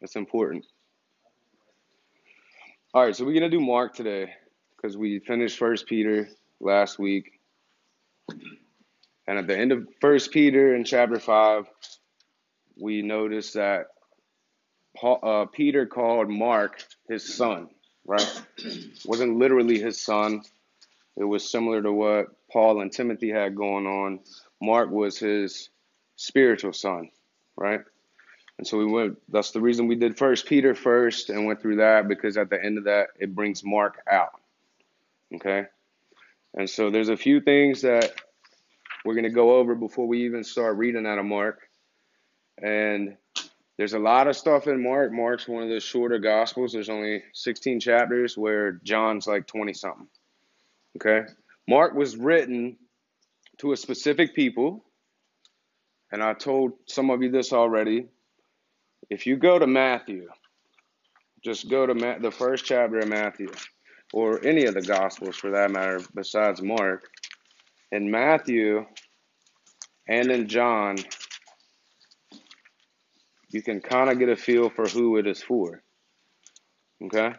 It's important. All right, so we're gonna do Mark today because we finished First Peter last week, and at the end of First Peter in chapter five, we noticed that Paul, uh, Peter called Mark his son. Right? wasn't literally his son. It was similar to what Paul and Timothy had going on. Mark was his spiritual son, right? And so we went, that's the reason we did first Peter first and went through that because at the end of that, it brings Mark out. Okay? And so there's a few things that we're going to go over before we even start reading out of Mark. And there's a lot of stuff in Mark. Mark's one of the shorter gospels. There's only 16 chapters where John's like 20 something. Okay? Mark was written to a specific people. And I told some of you this already. If you go to Matthew, just go to Ma- the first chapter of Matthew, or any of the Gospels for that matter, besides Mark. In Matthew and in John, you can kind of get a feel for who it is for. Okay?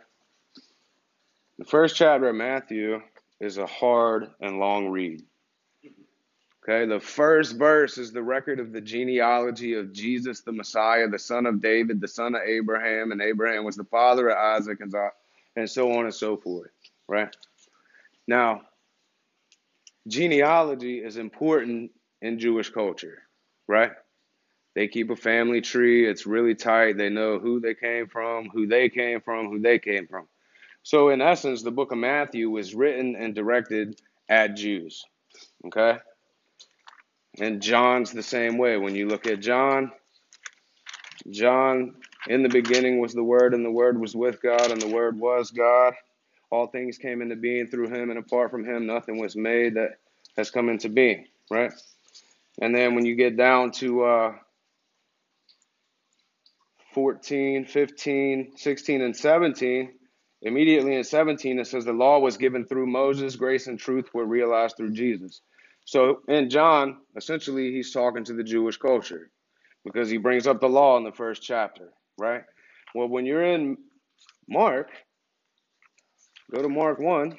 The first chapter of Matthew is a hard and long read. Okay, the first verse is the record of the genealogy of Jesus, the Messiah, the son of David, the son of Abraham, and Abraham was the father of Isaac, and so on and so forth. Right? Now, genealogy is important in Jewish culture, right? They keep a family tree, it's really tight. They know who they came from, who they came from, who they came from. So, in essence, the book of Matthew was written and directed at Jews. Okay? And John's the same way. When you look at John, John, in the beginning was the Word, and the Word was with God, and the Word was God. All things came into being through him, and apart from him, nothing was made that has come into being, right? And then when you get down to uh, 14, 15, 16, and 17, immediately in 17, it says the law was given through Moses, grace and truth were realized through Jesus. So in John, essentially, he's talking to the Jewish culture because he brings up the law in the first chapter, right? Well, when you're in Mark, go to Mark 1.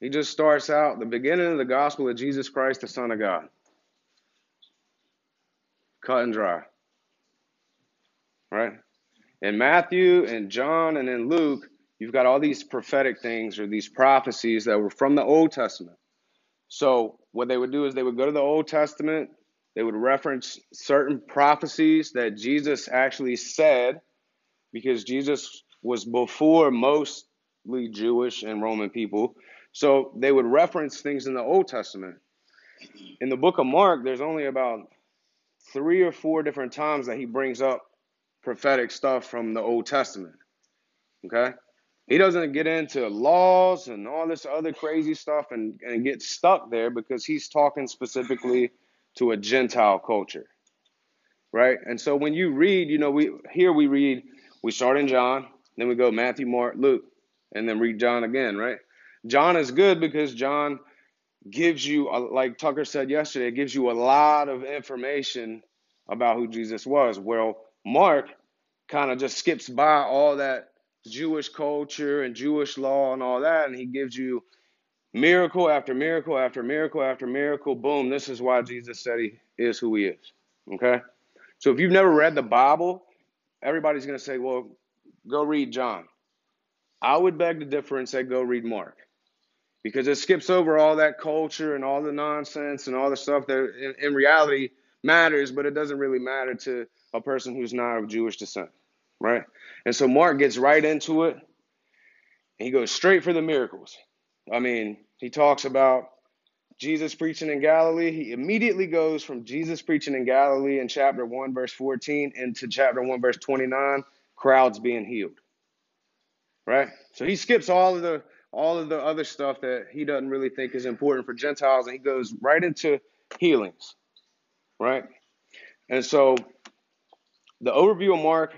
He just starts out the beginning of the gospel of Jesus Christ, the Son of God. Cut and dry. Right? In Matthew and John and in Luke, you've got all these prophetic things or these prophecies that were from the Old Testament. So, what they would do is they would go to the Old Testament, they would reference certain prophecies that Jesus actually said, because Jesus was before mostly Jewish and Roman people. So, they would reference things in the Old Testament. In the book of Mark, there's only about three or four different times that he brings up prophetic stuff from the Old Testament. Okay? He doesn't get into laws and all this other crazy stuff and, and get stuck there because he's talking specifically to a Gentile culture. Right? And so when you read, you know, we here we read, we start in John, then we go Matthew, Mark, Luke, and then read John again, right? John is good because John gives you, like Tucker said yesterday, it gives you a lot of information about who Jesus was. Well, Mark kind of just skips by all that Jewish culture and Jewish law and all that, and he gives you miracle after miracle after miracle after miracle. Boom, this is why Jesus said he is who he is. Okay? So if you've never read the Bible, everybody's going to say, well, go read John. I would beg to differ and say, go read Mark. Because it skips over all that culture and all the nonsense and all the stuff that in, in reality matters, but it doesn't really matter to a person who's not of Jewish descent, right? And so Mark gets right into it. he goes straight for the miracles. I mean, he talks about Jesus preaching in Galilee. He immediately goes from Jesus preaching in Galilee in chapter 1, verse 14, into chapter 1, verse 29, crowds being healed. Right? So he skips all of the all of the other stuff that he doesn't really think is important for Gentiles, and he goes right into healings. Right? And so the overview of Mark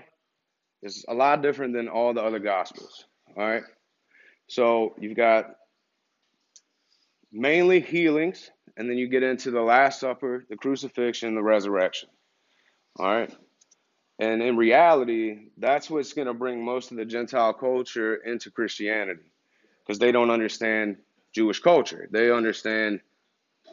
is a lot different than all the other gospels. All right. So you've got mainly healings and then you get into the Last Supper, the crucifixion, the resurrection. All right? And in reality, that's what's going to bring most of the Gentile culture into Christianity because they don't understand Jewish culture. They understand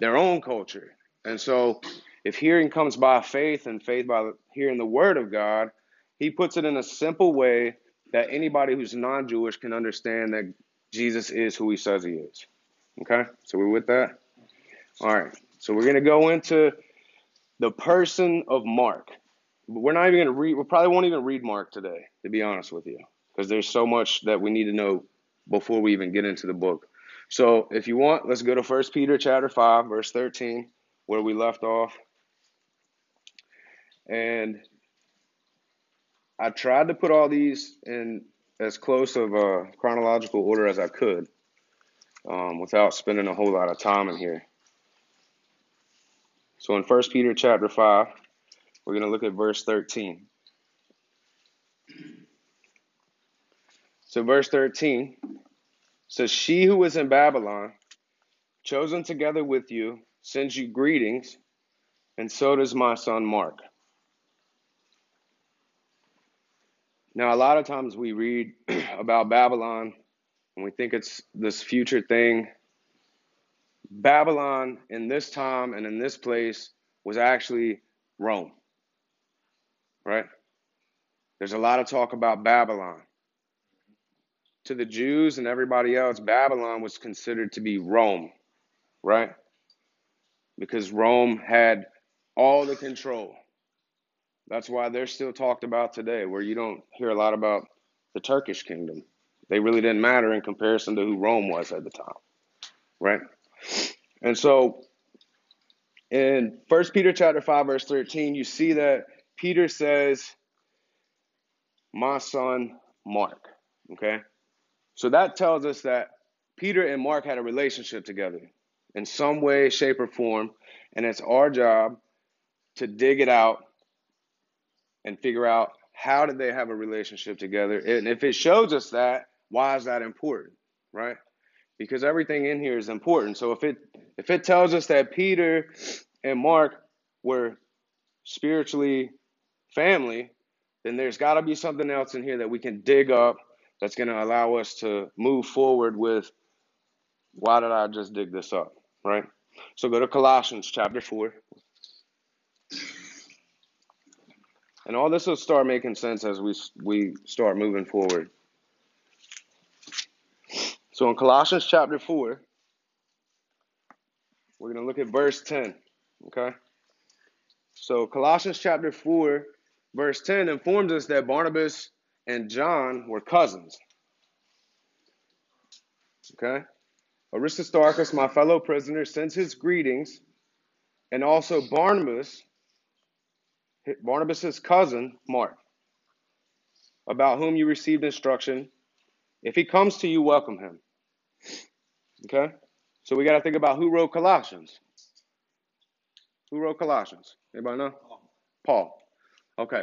their own culture. And so, if hearing comes by faith and faith by hearing the word of God, he puts it in a simple way that anybody who's non Jewish can understand that Jesus is who he says he is. Okay? So, we're with that? All right. So, we're going to go into the person of Mark. We're not even going to read, we probably won't even read Mark today, to be honest with you, because there's so much that we need to know before we even get into the book. So if you want, let's go to 1 Peter chapter 5, verse 13, where we left off. And I tried to put all these in as close of a chronological order as I could um, without spending a whole lot of time in here. So in 1 Peter chapter 5, we're going to look at verse 13. So, verse 13 says, She who is in Babylon, chosen together with you, sends you greetings, and so does my son Mark. Now, a lot of times we read about Babylon and we think it's this future thing. Babylon in this time and in this place was actually Rome right? There's a lot of talk about Babylon. To the Jews and everybody else, Babylon was considered to be Rome, right? Because Rome had all the control. That's why they're still talked about today, where you don't hear a lot about the Turkish kingdom. They really didn't matter in comparison to who Rome was at the time, right? And so in First Peter chapter 5, verse 13, you see that Peter says, My son Mark. Okay? So that tells us that Peter and Mark had a relationship together in some way, shape, or form. And it's our job to dig it out and figure out how did they have a relationship together. And if it shows us that, why is that important? Right? Because everything in here is important. So if it if it tells us that Peter and Mark were spiritually family, then there's got to be something else in here that we can dig up that's going to allow us to move forward with why did I just dig this up, right? So go to Colossians chapter 4. And all this will start making sense as we we start moving forward. So in Colossians chapter 4, we're going to look at verse 10, okay? So Colossians chapter 4 verse 10 informs us that Barnabas and John were cousins. Okay? Aristarchus, my fellow prisoner, sends his greetings, and also Barnabas, Barnabas's cousin, Mark, about whom you received instruction. If he comes to you, welcome him. Okay? So we got to think about who wrote Colossians. Who wrote Colossians? Anybody know? Paul. Okay.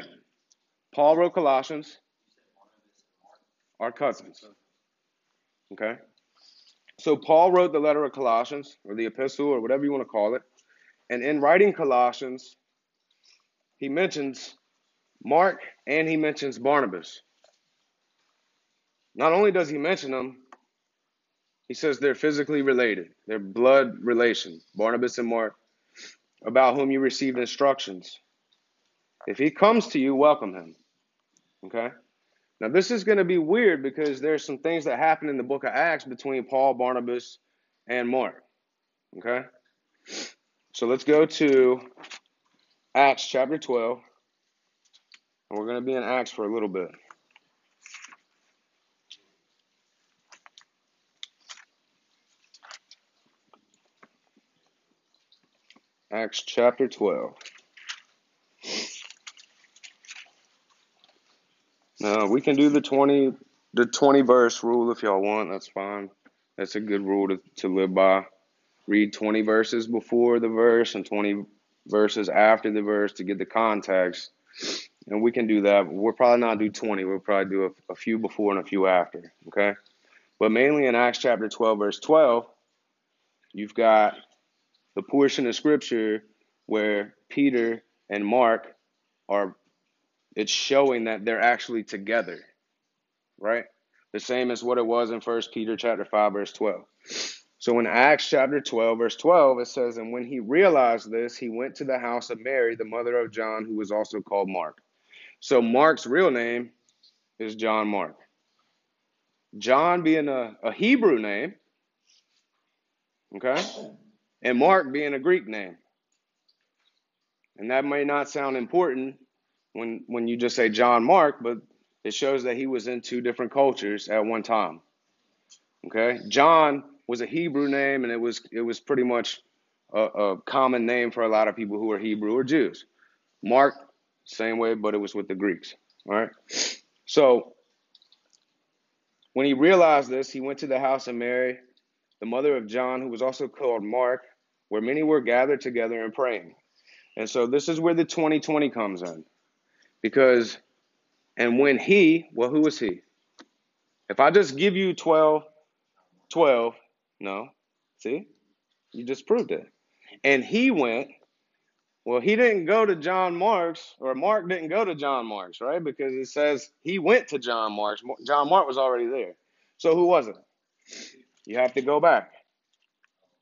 Paul wrote Colossians. Our cousins. Okay. So Paul wrote the letter of Colossians, or the epistle, or whatever you want to call it. And in writing Colossians, he mentions Mark and he mentions Barnabas. Not only does he mention them, he says they're physically related, they're blood relation, Barnabas and Mark, about whom you received instructions. If he comes to you, welcome him. Okay? Now, this is going to be weird because there's some things that happen in the book of Acts between Paul, Barnabas, and Mark. Okay? So let's go to Acts chapter 12. And we're going to be in Acts for a little bit. Acts chapter 12. Now, we can do the twenty the twenty verse rule if y'all want. That's fine. That's a good rule to, to live by. Read twenty verses before the verse and twenty verses after the verse to get the context. And we can do that. We'll probably not do 20. We'll probably do a, a few before and a few after. Okay? But mainly in Acts chapter 12, verse 12, you've got the portion of scripture where Peter and Mark are it's showing that they're actually together. Right? The same as what it was in First Peter chapter 5 verse 12. So in Acts chapter 12 verse 12 it says and when he realized this he went to the house of Mary the mother of John who was also called Mark. So Mark's real name is John Mark. John being a, a Hebrew name, okay, and Mark being a Greek name. And that may not sound important when when you just say John Mark, but it shows that he was in two different cultures at one time. Okay, John was a Hebrew name, and it was it was pretty much a, a common name for a lot of people who were Hebrew or Jews. Mark, same way, but it was with the Greeks. All right, so when he realized this, he went to the house of Mary, the mother of John, who was also called Mark, where many were gathered together and praying. And so this is where the 2020 comes in. Because, and when he, well, who was he? If I just give you 12, 12, no, see, you just proved it. And he went, well, he didn't go to John Mark's, or Mark didn't go to John Mark's, right? Because it says he went to John Mark's. John Mark was already there. So who was it? You have to go back.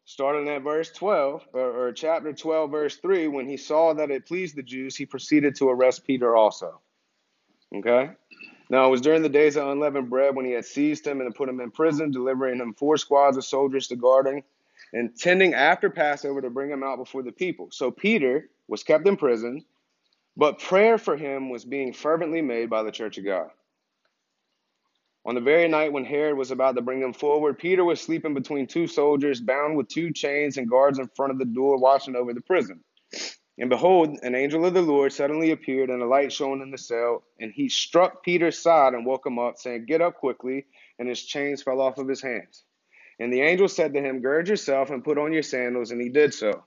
Starting at verse 12, or, or chapter 12, verse 3, when he saw that it pleased the Jews, he proceeded to arrest Peter also. Okay? Now, it was during the days of unleavened bread when he had seized him and put him in prison, delivering him four squads of soldiers to guard him, intending after Passover to bring him out before the people. So Peter was kept in prison, but prayer for him was being fervently made by the church of God. On the very night when Herod was about to bring him forward, Peter was sleeping between two soldiers, bound with two chains, and guards in front of the door watching over the prison. And behold, an angel of the Lord suddenly appeared, and a light shone in the cell. And he struck Peter's side and woke him up, saying, Get up quickly. And his chains fell off of his hands. And the angel said to him, Gird yourself and put on your sandals. And he did so.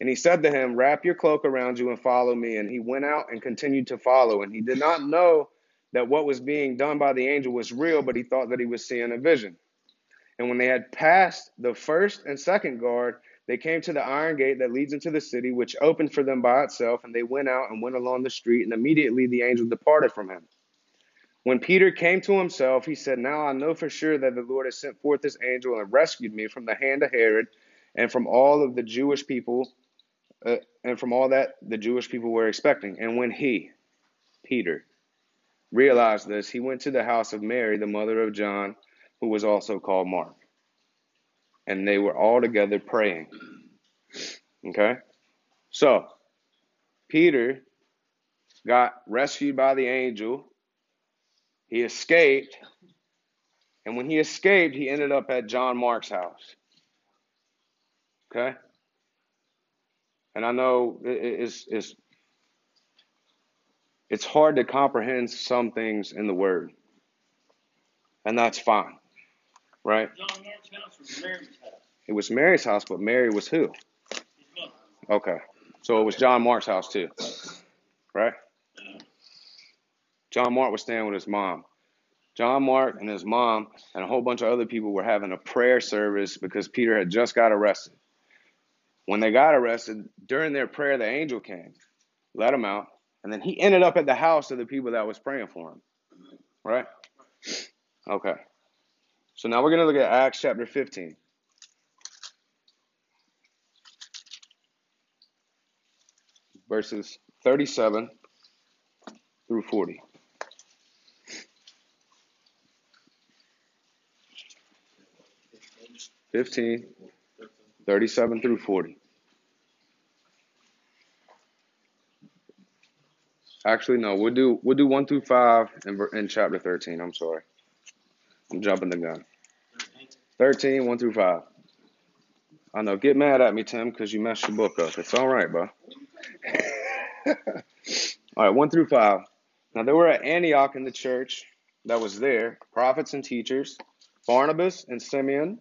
And he said to him, Wrap your cloak around you and follow me. And he went out and continued to follow. And he did not know that what was being done by the angel was real, but he thought that he was seeing a vision. And when they had passed the first and second guard, they came to the iron gate that leads into the city, which opened for them by itself, and they went out and went along the street, and immediately the angel departed from him. When Peter came to himself, he said, Now I know for sure that the Lord has sent forth this angel and rescued me from the hand of Herod and from all of the Jewish people, uh, and from all that the Jewish people were expecting. And when he, Peter, realized this, he went to the house of Mary, the mother of John, who was also called Mark. And they were all together praying. Okay? So, Peter got rescued by the angel. He escaped. And when he escaped, he ended up at John Mark's house. Okay? And I know it's, it's it's hard to comprehend some things in the Word, and that's fine, right? John Mark's house was Mary's house. It was Mary's house, but Mary was who? Okay, so it was John Mark's house too, right? John Mark was staying with his mom. John Mark and his mom and a whole bunch of other people were having a prayer service because Peter had just got arrested. When they got arrested, during their prayer, the angel came, let him out, and then he ended up at the house of the people that was praying for him. Right? Okay. So now we're going to look at Acts chapter 15. Verses 37 through 40. Fifteen, thirty-seven through forty. Actually, no. We'll do we'll do one through five in, in chapter thirteen. I'm sorry, I'm jumping the gun. 13, 1 through 5. I know. Get mad at me, Tim, because you messed your book up. It's all right, bro. all right, 1 through 5. Now, there were at Antioch in the church that was there prophets and teachers Barnabas and Simeon,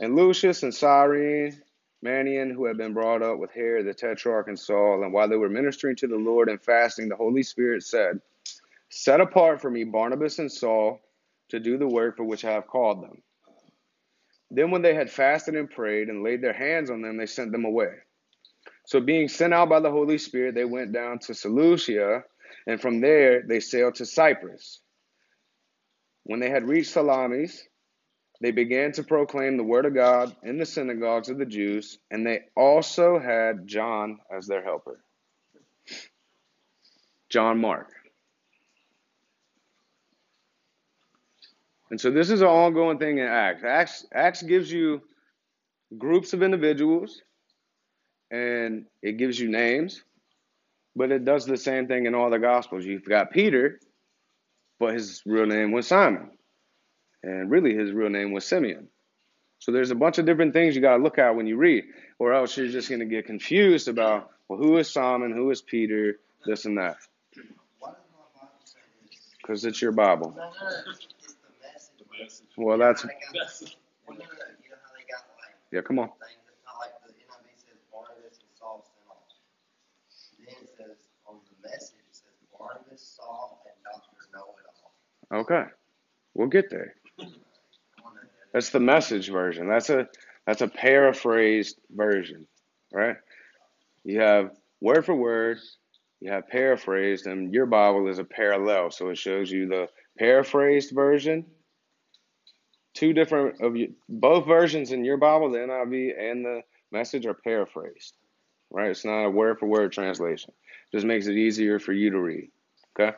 and Lucius and Cyrene, Manaen, who had been brought up with Herod the Tetrarch and Saul, and while they were ministering to the Lord and fasting, the Holy Spirit said, Set apart for me Barnabas and Saul to do the work for which I have called them. Then, when they had fasted and prayed and laid their hands on them, they sent them away. So, being sent out by the Holy Spirit, they went down to Seleucia, and from there they sailed to Cyprus. When they had reached Salamis, they began to proclaim the word of God in the synagogues of the Jews, and they also had John as their helper. John Mark. And so this is an ongoing thing in Acts. Acts, Acts gives you groups of individuals and it gives you names, but it does the same thing in all the Gospels. You've got Peter, but his real name was Simon. And really, his real name was Simeon. So there's a bunch of different things you got to look at when you read, or else you're just going to get confused about, well, who is Simon, who is Peter, this and that. Because it's your Bible. Well, that's. Yeah, come on. Okay, we'll get there. That's the message version. That's a that's a paraphrased version, right? You have word for word, you have paraphrased, and your Bible is a parallel, so it shows you the paraphrased version. Two different of you, both versions in your Bible, the NIV and the Message, are paraphrased, right? It's not a word for word translation. Just makes it easier for you to read. Okay.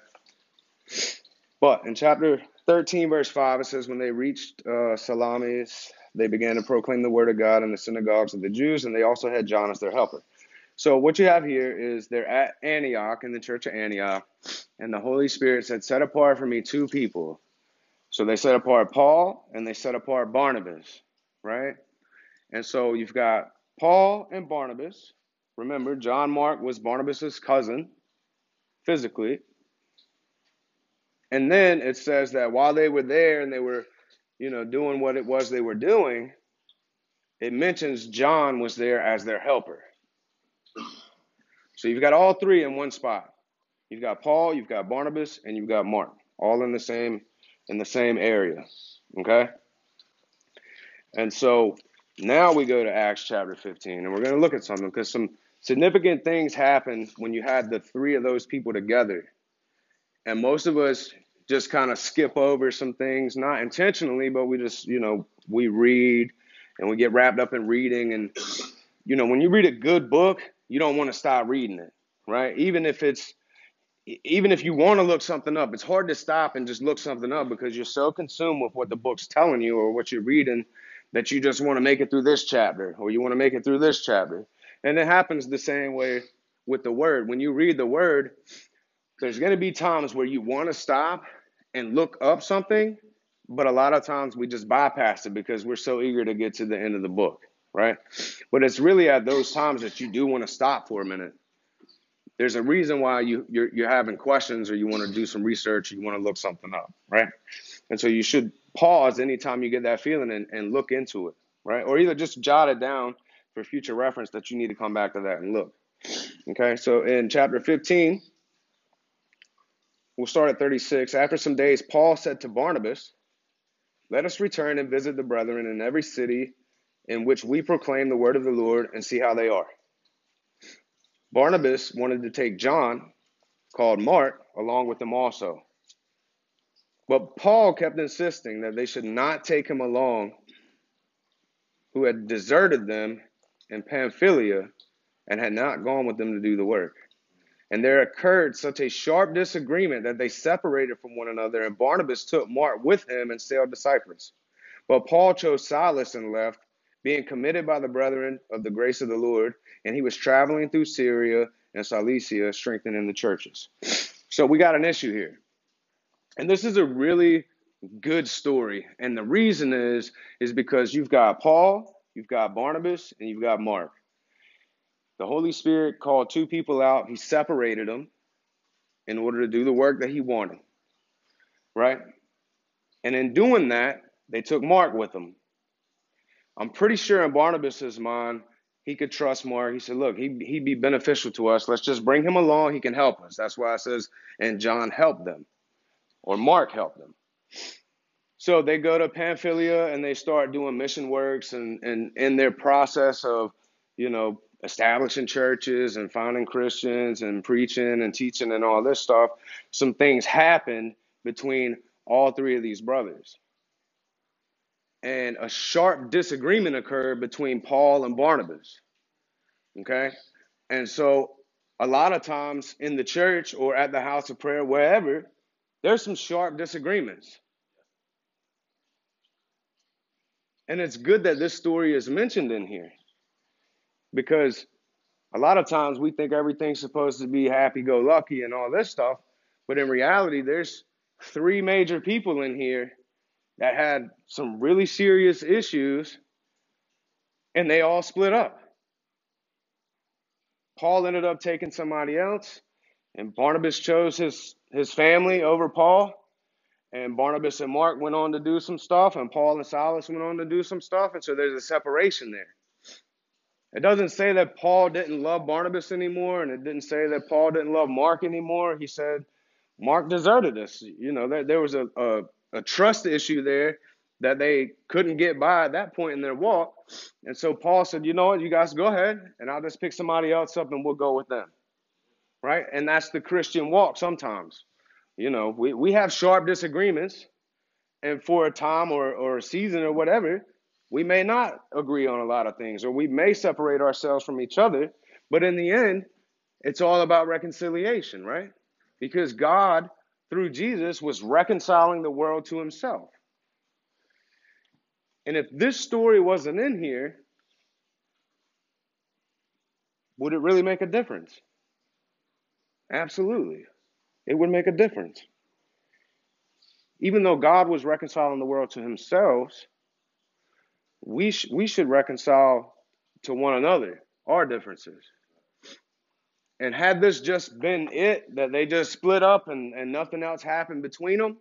But in chapter 13, verse 5, it says, When they reached uh, Salamis, they began to proclaim the word of God in the synagogues of the Jews, and they also had John as their helper. So, what you have here is they're at Antioch, in the church of Antioch, and the Holy Spirit said, Set apart for me two people. So, they set apart Paul and they set apart Barnabas, right? And so, you've got Paul and Barnabas. Remember, John Mark was Barnabas's cousin physically. And then it says that while they were there and they were, you know, doing what it was they were doing, it mentions John was there as their helper. So you've got all three in one spot. You've got Paul, you've got Barnabas, and you've got Mark, all in the same in the same area. Okay? And so now we go to Acts chapter 15, and we're going to look at something because some significant things happen when you had the three of those people together. And most of us just kind of skip over some things, not intentionally, but we just, you know, we read and we get wrapped up in reading. And, you know, when you read a good book, you don't want to stop reading it, right? Even if it's, even if you want to look something up, it's hard to stop and just look something up because you're so consumed with what the book's telling you or what you're reading that you just want to make it through this chapter or you want to make it through this chapter. And it happens the same way with the word. When you read the word, there's going to be times where you want to stop and look up something, but a lot of times we just bypass it because we're so eager to get to the end of the book, right? But it's really at those times that you do want to stop for a minute. There's a reason why you you're, you're having questions or you want to do some research or you want to look something up, right? And so you should pause anytime you get that feeling and, and look into it, right? Or either just jot it down for future reference that you need to come back to that and look. Okay, so in chapter 15, we'll start at 36. After some days, Paul said to Barnabas, Let us return and visit the brethren in every city in which we proclaim the word of the Lord and see how they are. Barnabas wanted to take John, called Mark, along with them also. But Paul kept insisting that they should not take him along, who had deserted them in Pamphylia and had not gone with them to do the work. And there occurred such a sharp disagreement that they separated from one another, and Barnabas took Mark with him and sailed to Cyprus. But Paul chose Silas and left, being committed by the brethren of the grace of the Lord, and he was traveling through Syria and Cilicia, strengthening the churches. So we got an issue here. And this is a really good story. And the reason is, is because you've got Paul, you've got Barnabas, and you've got Mark. The Holy Spirit called two people out, He separated them in order to do the work that He wanted. Right? And in doing that, they took Mark with them. I'm pretty sure in Barnabas's mind, he could trust Mark. He said, Look, he, he'd be beneficial to us. Let's just bring him along. He can help us. That's why it says, and John helped them, or Mark helped them. So they go to Pamphylia and they start doing mission works and, and in their process of, you know, establishing churches and founding Christians and preaching and teaching and all this stuff, some things happened between all three of these brothers. And a sharp disagreement occurred between Paul and Barnabas. Okay? And so a lot of times in the church or at the house of prayer, wherever, there's some sharp disagreements. And it's good that this story is mentioned in here because a lot of times we think everything's supposed to be happy go lucky and all this stuff. But in reality, there's three major people in here that had some really serious issues and they all split up. Paul ended up taking somebody else, and Barnabas chose his, his family over Paul. And Barnabas and Mark went on to do some stuff, and Paul and Silas went on to do some stuff. And so there's a separation there. It doesn't say that Paul didn't love Barnabas anymore, and it didn't say that Paul didn't love Mark anymore. He said Mark deserted us. You know, there, there was a, a, a trust issue there that they couldn't get by at that point in their walk. And so Paul said, you know what, you guys go ahead, and I'll just pick somebody else up and we'll go with them. Right? And that's the Christian walk sometimes. You know, we, we have sharp disagreements, and for a time or, or a season or whatever, we may not agree on a lot of things, or we may separate ourselves from each other, but in the end, it's all about reconciliation, right? Because God, through Jesus, was reconciling the world to himself. And if this story wasn't in here, would it really make a difference? Absolutely. It would make a difference. Even though God was reconciling the world to himself, we, sh- we should reconcile to one another our differences. And had this just been it, that they just split up and, and nothing else happened between them,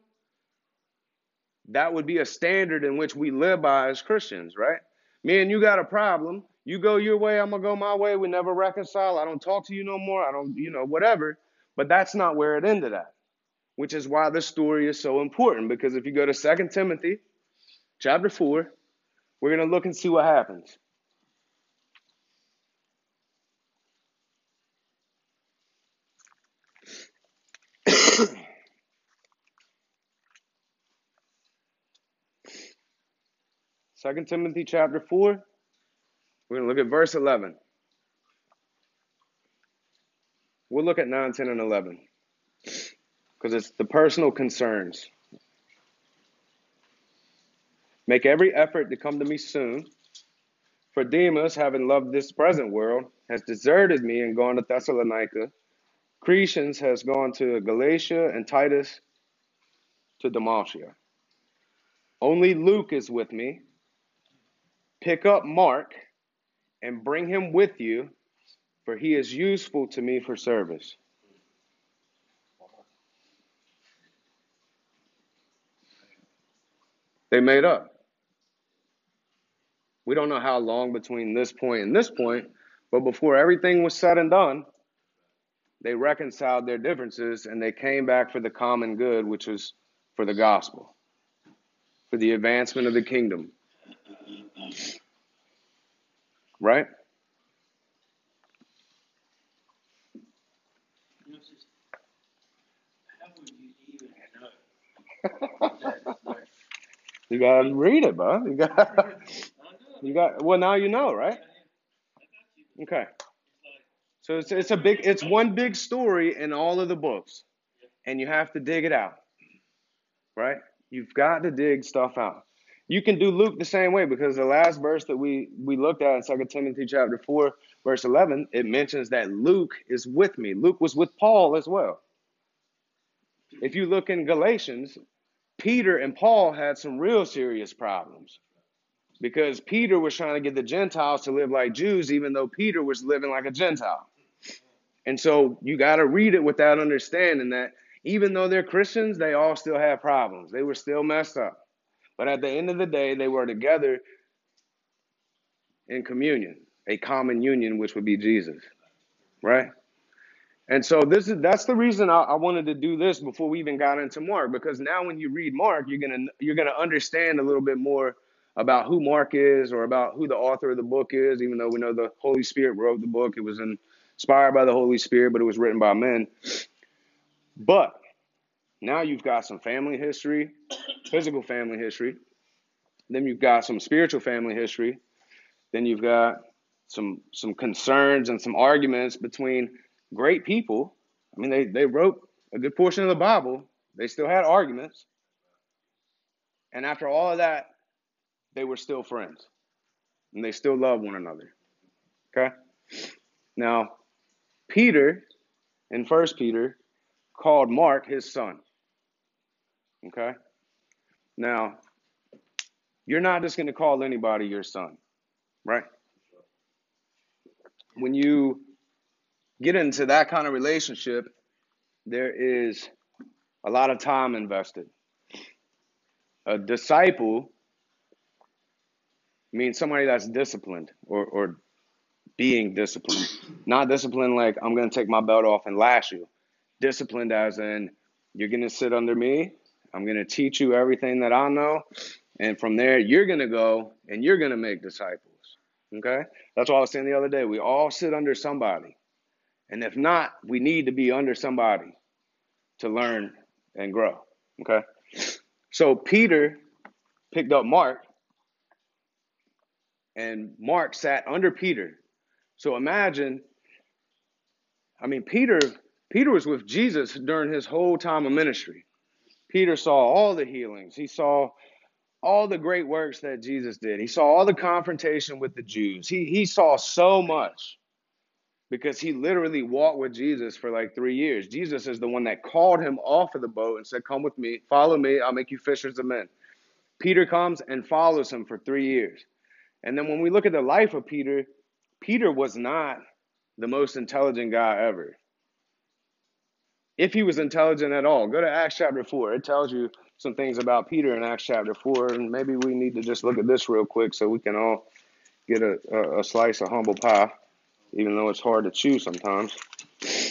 that would be a standard in which we live by as Christians, right? Me and you got a problem. You go your way, I'm going to go my way. We never reconcile. I don't talk to you no more. I don't, you know, whatever. But that's not where it ended at, which is why this story is so important. Because if you go to Second Timothy chapter 4, we're going to look and see what happens. Second Timothy chapter 4. We're going to look at verse 11. We'll look at 9, 10, and 11 because it's the personal concerns. Make every effort to come to me soon. For Demas, having loved this present world, has deserted me and gone to Thessalonica. Crescens has gone to Galatia, and Titus to Dalmatia. Only Luke is with me. Pick up Mark and bring him with you, for he is useful to me for service. They made up. We don't know how long between this point and this point, but before everything was said and done, they reconciled their differences and they came back for the common good, which was for the gospel, for the advancement of the kingdom. Right? you gotta read it, bud. You got, you got. Well, now you know, right? Okay. So it's it's a big, it's one big story in all of the books, and you have to dig it out, right? You've got to dig stuff out. You can do Luke the same way because the last verse that we we looked at in Second Timothy chapter 4, verse 11, it mentions that Luke is with me. Luke was with Paul as well. If you look in Galatians, Peter and Paul had some real serious problems because Peter was trying to get the Gentiles to live like Jews, even though Peter was living like a Gentile. And so you got to read it without understanding that even though they're Christians, they all still have problems. They were still messed up. But at the end of the day, they were together in communion, a common union, which would be Jesus, right? And so this is that's the reason I, I wanted to do this before we even got into Mark, because now when you read Mark, you're gonna you're gonna understand a little bit more about who Mark is or about who the author of the book is, even though we know the Holy Spirit wrote the book. It was inspired by the Holy Spirit, but it was written by men. But now you've got some family history, physical family history. Then you've got some spiritual family history. Then you've got some some concerns and some arguments between great people. I mean, they, they wrote a good portion of the Bible. They still had arguments. And after all of that, they were still friends. And they still loved one another. Okay? Now, Peter in First Peter called Mark his son. Okay? Now, you're not just going to call anybody your son, right? When you get into that kind of relationship, there is a lot of time invested. A disciple means somebody that's disciplined or, or being disciplined. Not disciplined like I'm going to take my belt off and lash you. Disciplined as in you're going to sit under me. I'm going to teach you everything that I know. And from there, you're going to go and you're going to make disciples. Okay? That's what I was saying the other day. We all sit under somebody. And if not, we need to be under somebody to learn and grow. Okay? So Peter picked up Mark, and Mark sat under Peter. So imagine, I mean, Peter, Peter was with Jesus during his whole time of ministry. Peter saw all the healings. He saw all the great works that Jesus did. He saw all the confrontation with the Jews. He he saw so much because he literally walked with Jesus for like three years. Jesus is the one that called him off of the boat and said, Come with me, follow me, I'll make you fishers of men. Peter comes and follows him for three years. And then when we look at the life of Peter, Peter was not the most intelligent guy ever. If he was intelligent at all, go to Acts chapter 4. It tells you some things about Peter in Acts chapter 4. And maybe we need to just look at this real quick so we can all get a, a, slice of humble pie even though it's hard to chew sometimes.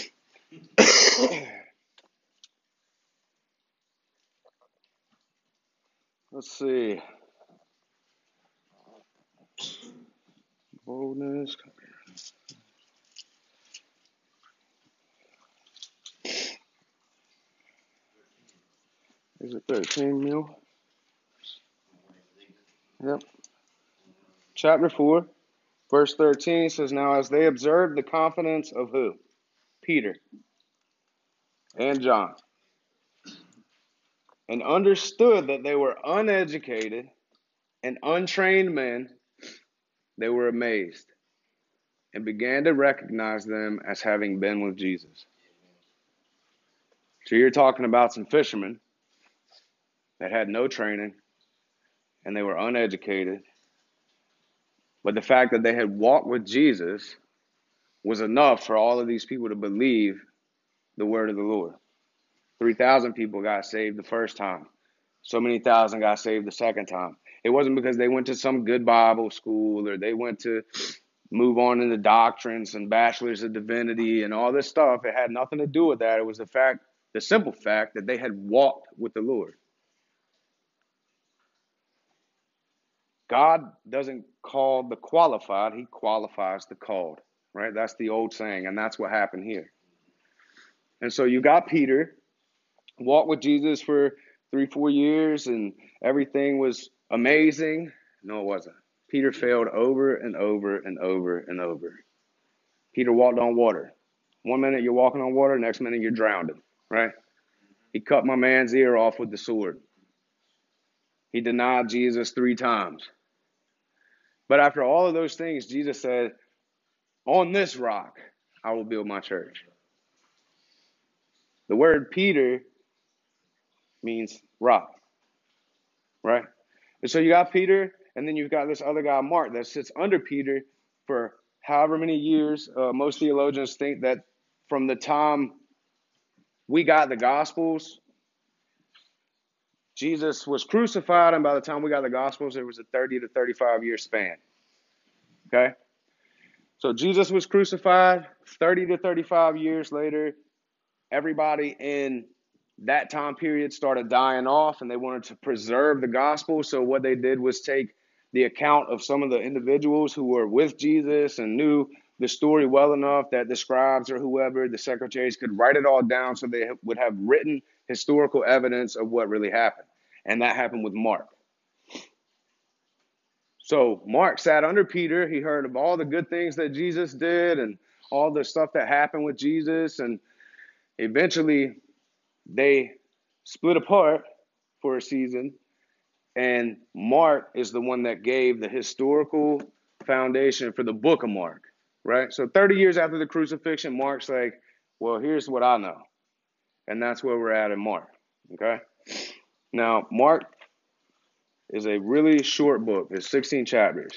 Let's see. Boldness. Is it 13 mil? Yep. Chapter 4. Verse 13 says, Now as they observed the confidence of who? Peter and John, and understood that they were uneducated and untrained men, they were amazed and began to recognize them as having been with Jesus. So you're talking about some fishermen that had no training and they were uneducated but the fact that they had walked with Jesus was enough for all of these people to believe the word of the Lord. 3,000 people got saved the first time. So many thousand got saved the second time. It wasn't because they went to some good Bible school or they went to move on into doctrines and bachelors of divinity and all this stuff. It had nothing to do with that. It was the fact, the simple fact that they had walked with the Lord. God doesn't call the qualified, He qualifies the called, right? That's the old saying, and that's what happened here. And so you got Peter, walked with Jesus for three, four years, and everything was amazing. No, it wasn't. Peter failed over and over and over and over. Peter walked on water. One minute you're walking on water, next minute you're drowning, right? He cut my man's ear off with the sword. He denied Jesus three times. But after all of those things, Jesus said, On this rock I will build my church. The word Peter means rock, right? And so you got Peter, and then you've got this other guy, Mark, that sits under Peter for however many years. Uh, most theologians think that from the time we got the Gospels, Jesus was crucified, and by the time we got the Gospels, it was a 30 to 35 year span. Okay? So Jesus was crucified 30 to 35 years later. Everybody in that time period started dying off and they wanted to preserve the gospel. So what they did was take the account of some of the individuals who were with Jesus and knew the story well enough that the scribes or whoever, the secretaries, could write it all down so they would have written historical evidence of what really happened. And that happened with Mark. So Mark sat under Peter. He heard of all the good things that Jesus did and all the stuff that happened with Jesus. And eventually they split apart for a season. And Mark is the one that gave the historical foundation for the book of Mark right? So 30 years after the crucifixion, Mark's like, well, here's what I know. And that's where we're at in Mark, okay? Now, Mark is a really short book, it's 16 chapters.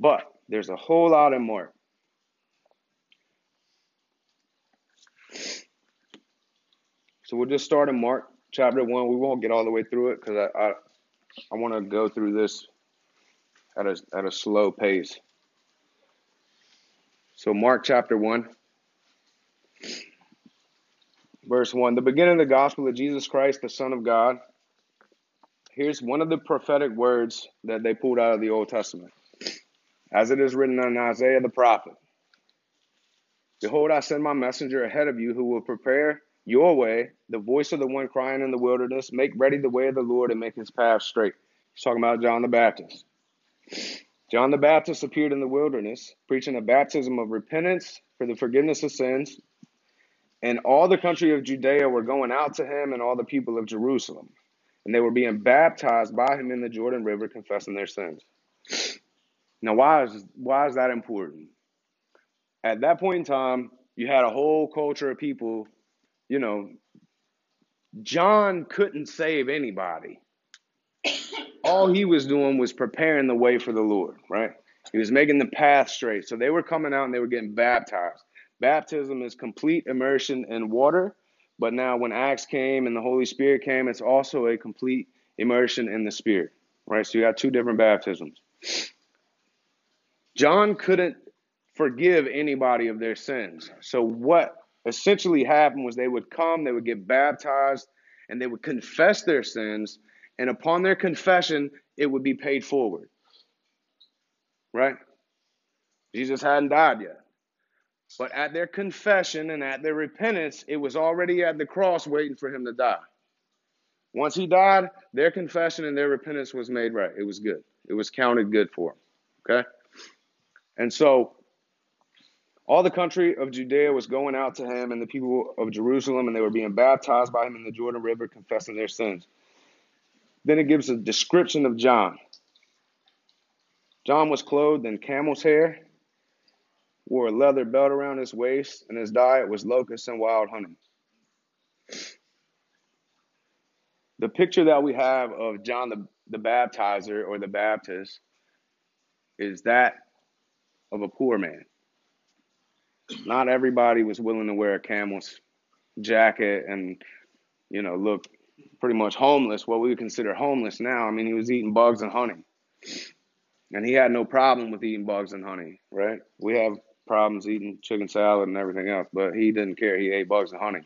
But there's a whole lot in Mark. So we'll just start in Mark chapter 1. We won't get all the way through it because I, I, I want to go through this at a, at a slow pace. So, Mark chapter 1, verse 1 the beginning of the gospel of Jesus Christ, the Son of God. Here's one of the prophetic words that they pulled out of the Old Testament. As it is written in Isaiah the prophet Behold, I send my messenger ahead of you who will prepare your way, the voice of the one crying in the wilderness, make ready the way of the Lord and make his path straight. He's talking about John the Baptist. John the Baptist appeared in the wilderness, preaching a baptism of repentance for the forgiveness of sins. And all the country of Judea were going out to him, and all the people of Jerusalem. And they were being baptized by him in the Jordan River, confessing their sins. Now, why is, why is that important? At that point in time, you had a whole culture of people, you know, John couldn't save anybody all he was doing was preparing the way for the Lord, right? He was making the path straight. So they were coming out and they were getting baptized. Baptism is complete immersion in water, but now when Acts came and the Holy Spirit came, it's also a complete immersion in the Spirit, right? So you got two different baptisms. John couldn't forgive anybody of their sins. So what essentially happened was they would come, they would get baptized, and they would confess their sins and upon their confession, it would be paid forward. Right? Jesus hadn't died yet. But at their confession and at their repentance, it was already at the cross waiting for him to die. Once he died, their confession and their repentance was made right. It was good. It was counted good for them. Okay? And so all the country of Judea was going out to him and the people of Jerusalem, and they were being baptized by him in the Jordan River, confessing their sins. Then it gives a description of John. John was clothed in camel's hair, wore a leather belt around his waist, and his diet was locusts and wild honey. The picture that we have of John the, the baptizer or the Baptist is that of a poor man. Not everybody was willing to wear a camel's jacket and, you know, look pretty much homeless, what we would consider homeless now. I mean, he was eating bugs and honey. And he had no problem with eating bugs and honey, right? We have problems eating chicken salad and everything else, but he didn't care. He ate bugs and honey.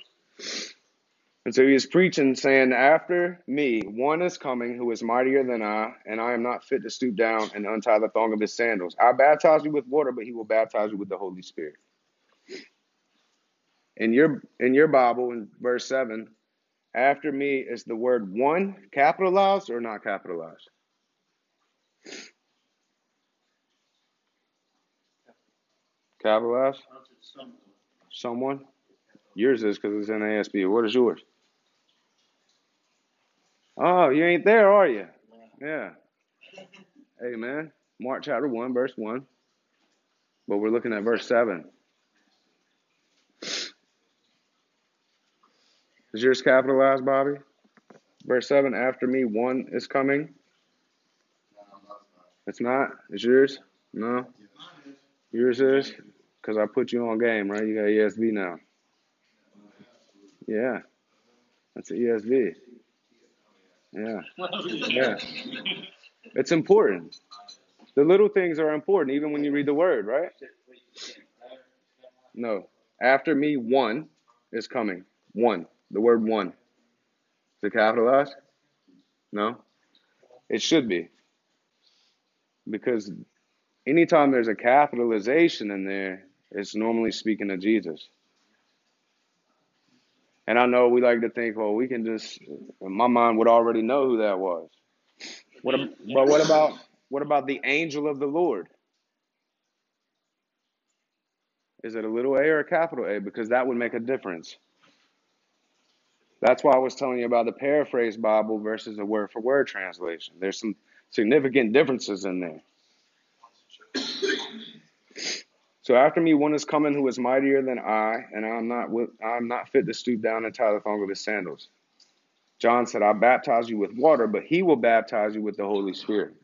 And so he was preaching, saying, After me, one is coming who is mightier than I, and I am not fit to stoop down and untie the thong of his sandals. I baptize you with water, but he will baptize you with the Holy Spirit. In your in your Bible, in verse 7, after me is the word one capitalized or not capitalized? Capitalized? Someone? Yours is because it's in ASB. What is yours? Oh, you ain't there, are you? Yeah. Amen. Mark chapter 1, verse 1. But we're looking at verse 7. Is yours capitalized, Bobby? Verse 7 After me, one is coming. It's not? Is yours? No? Yours is? Because I put you on game, right? You got ESV now. Yeah. That's an ESV. Yeah. Yeah. It's important. The little things are important, even when you read the word, right? No. After me, one is coming. One. The word one. Is it capitalized? No? It should be. Because anytime there's a capitalization in there, it's normally speaking of Jesus. And I know we like to think, well, we can just, my mind would already know who that was. What, but what about what about the angel of the Lord? Is it a little a or a capital A? Because that would make a difference. That's why I was telling you about the paraphrase Bible versus a word for word translation. There's some significant differences in there. So after me, one is coming who is mightier than I, and I'm not I'm not fit to stoop down and tie the thong of his sandals. John said, "I baptize you with water, but he will baptize you with the Holy Spirit."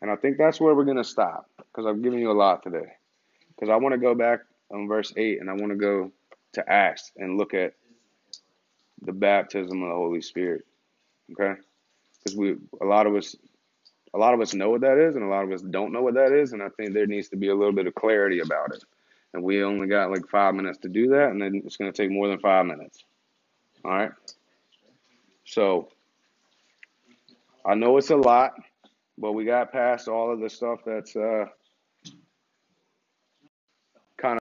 And I think that's where we're going to stop because I've given you a lot today. Because I want to go back on verse 8 and I want to go to Acts and look at the baptism of the Holy Spirit. Okay? Because we a lot of us a lot of us know what that is and a lot of us don't know what that is and I think there needs to be a little bit of clarity about it. And we only got like 5 minutes to do that and then it's going to take more than 5 minutes. All right? So I know it's a lot, but we got past all of the stuff that's uh,